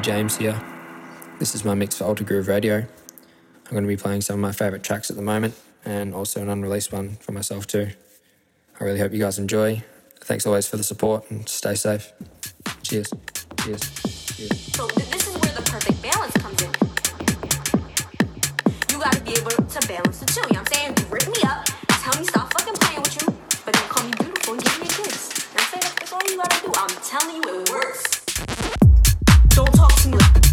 James here. This is my mix for Alter Groove Radio. I'm going to be playing some of my favourite tracks at the moment and also an unreleased one for myself too. I really hope you guys enjoy. Thanks always for the support and stay safe. Cheers. Cheers. Cheers. So this is where the perfect balance comes in. You gotta be able to balance the two. You know what I'm saying? Rip me up, tell me stop fucking playing with you, but then call me beautiful and give me a kiss. I'm saying? That's all you gotta do. I'm telling you it works. Don't talk to me. way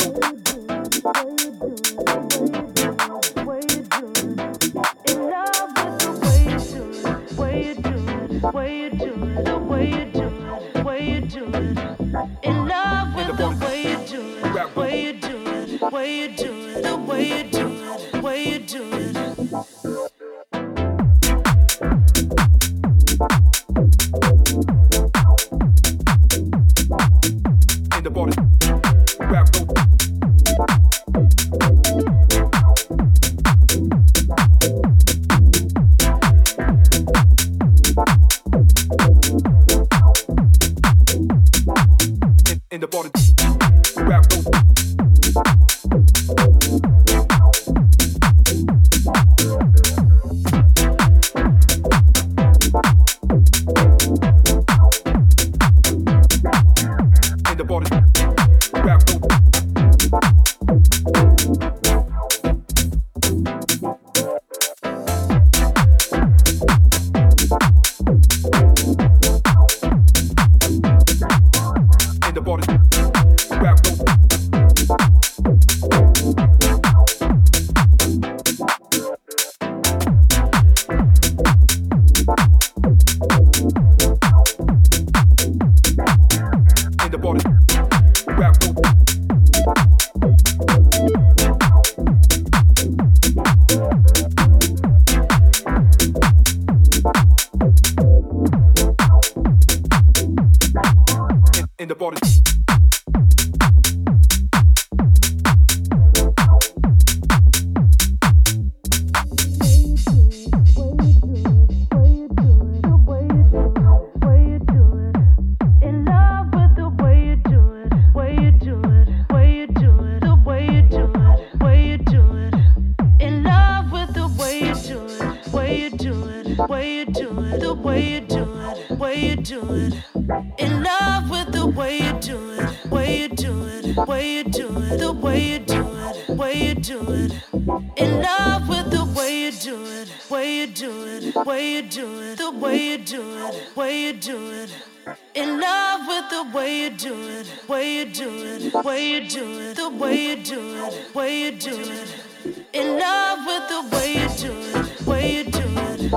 you way you do it, the way you do it, way you do it. In love with the way you do it, way you do it, way you do it, the way you do it, way you do it. In love with the way you do it, way you do it, way you do it, the way you do it, way you do it. In love with the way you do it, way you do it, way you do it, the way you do it, way you do it. In love with the way you do it, way you do it,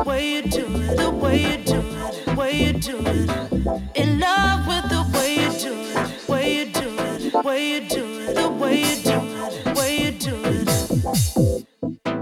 way you do it, the way you do it, the way you do it. In love with the way you do it, the way you do it, the way you do it, the way you do it, the way you do it.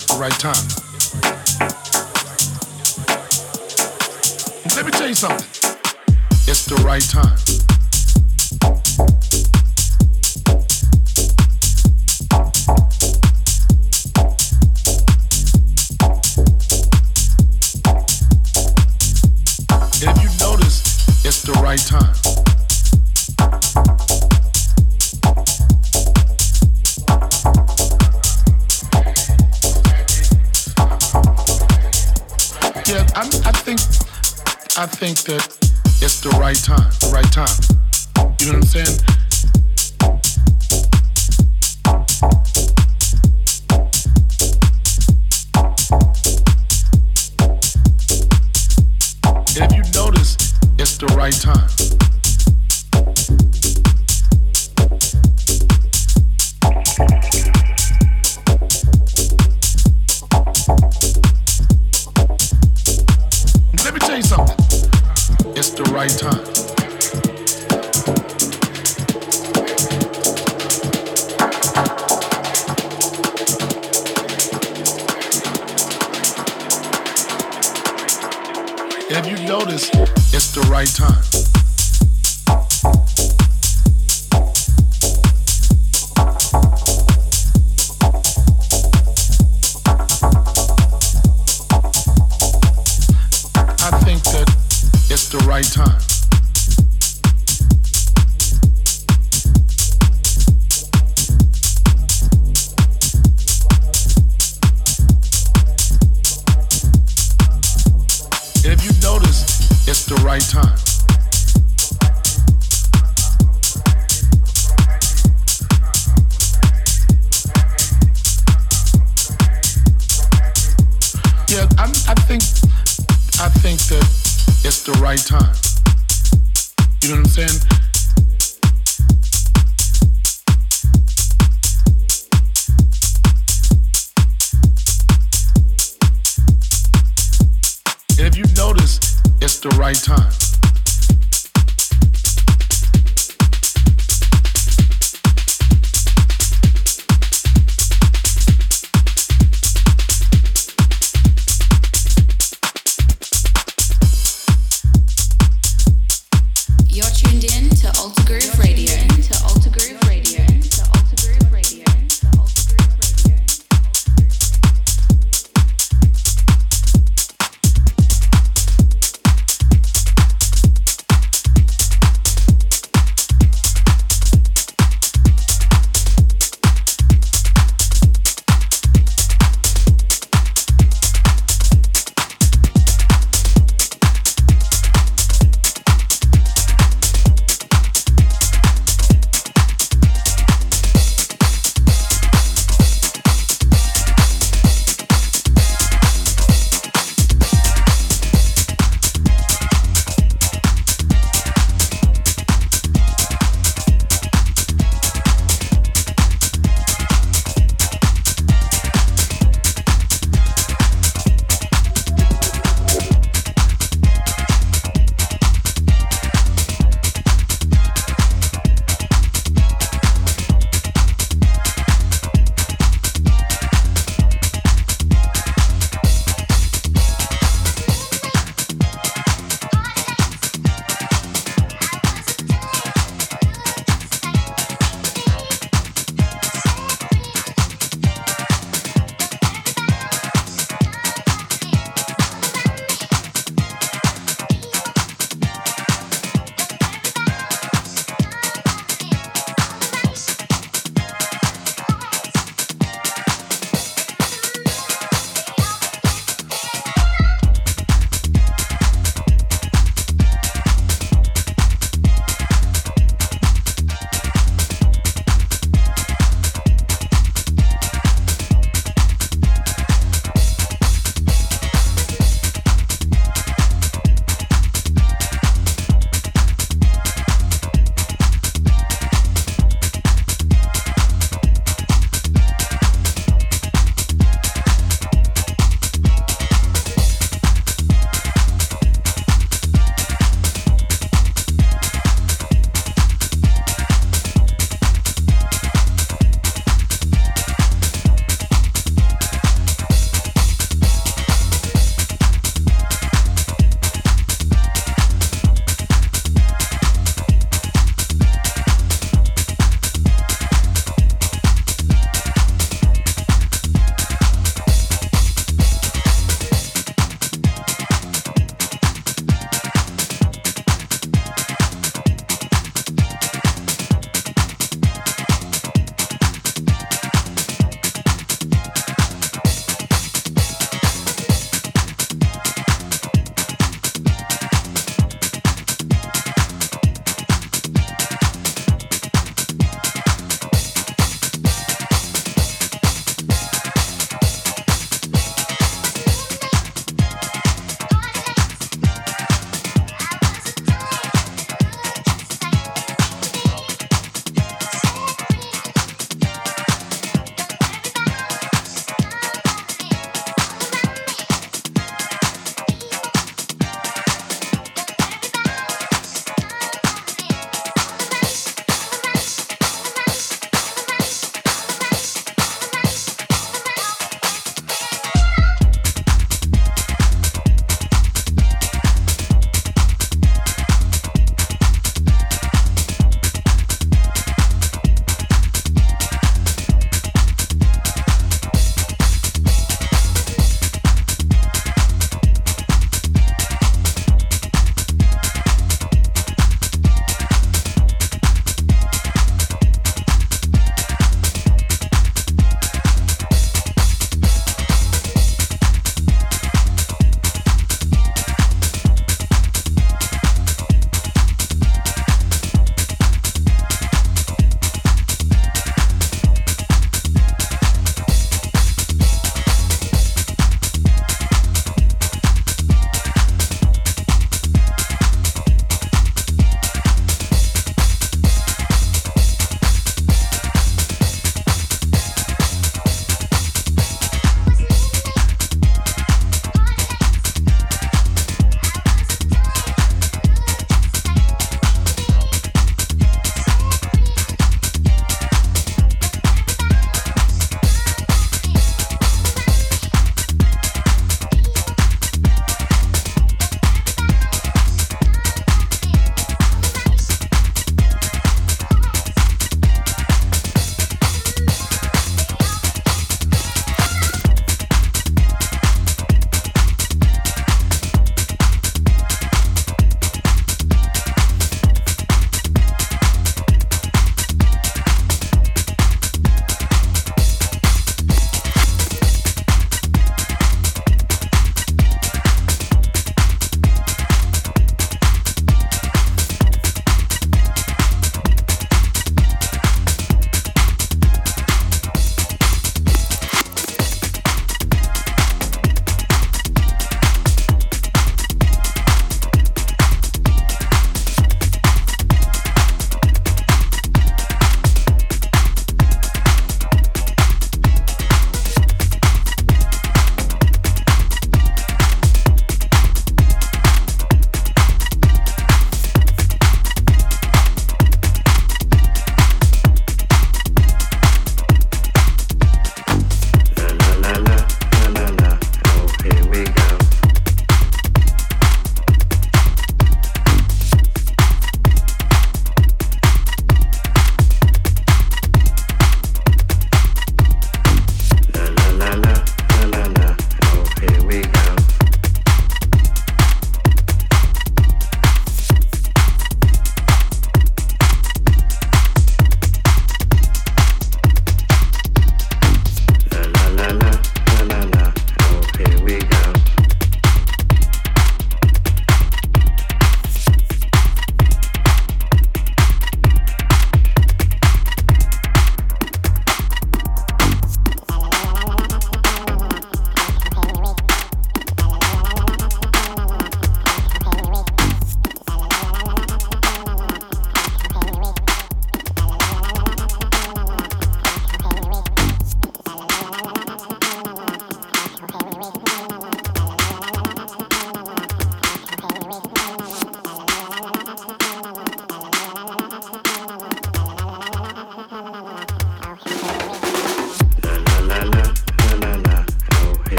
the right time. Let me tell you something. It's the right time. I think that it's the right time, the right time. You know what I'm saying? And if you notice, it's the right time. right time. saying? And if you notice, it's the right time.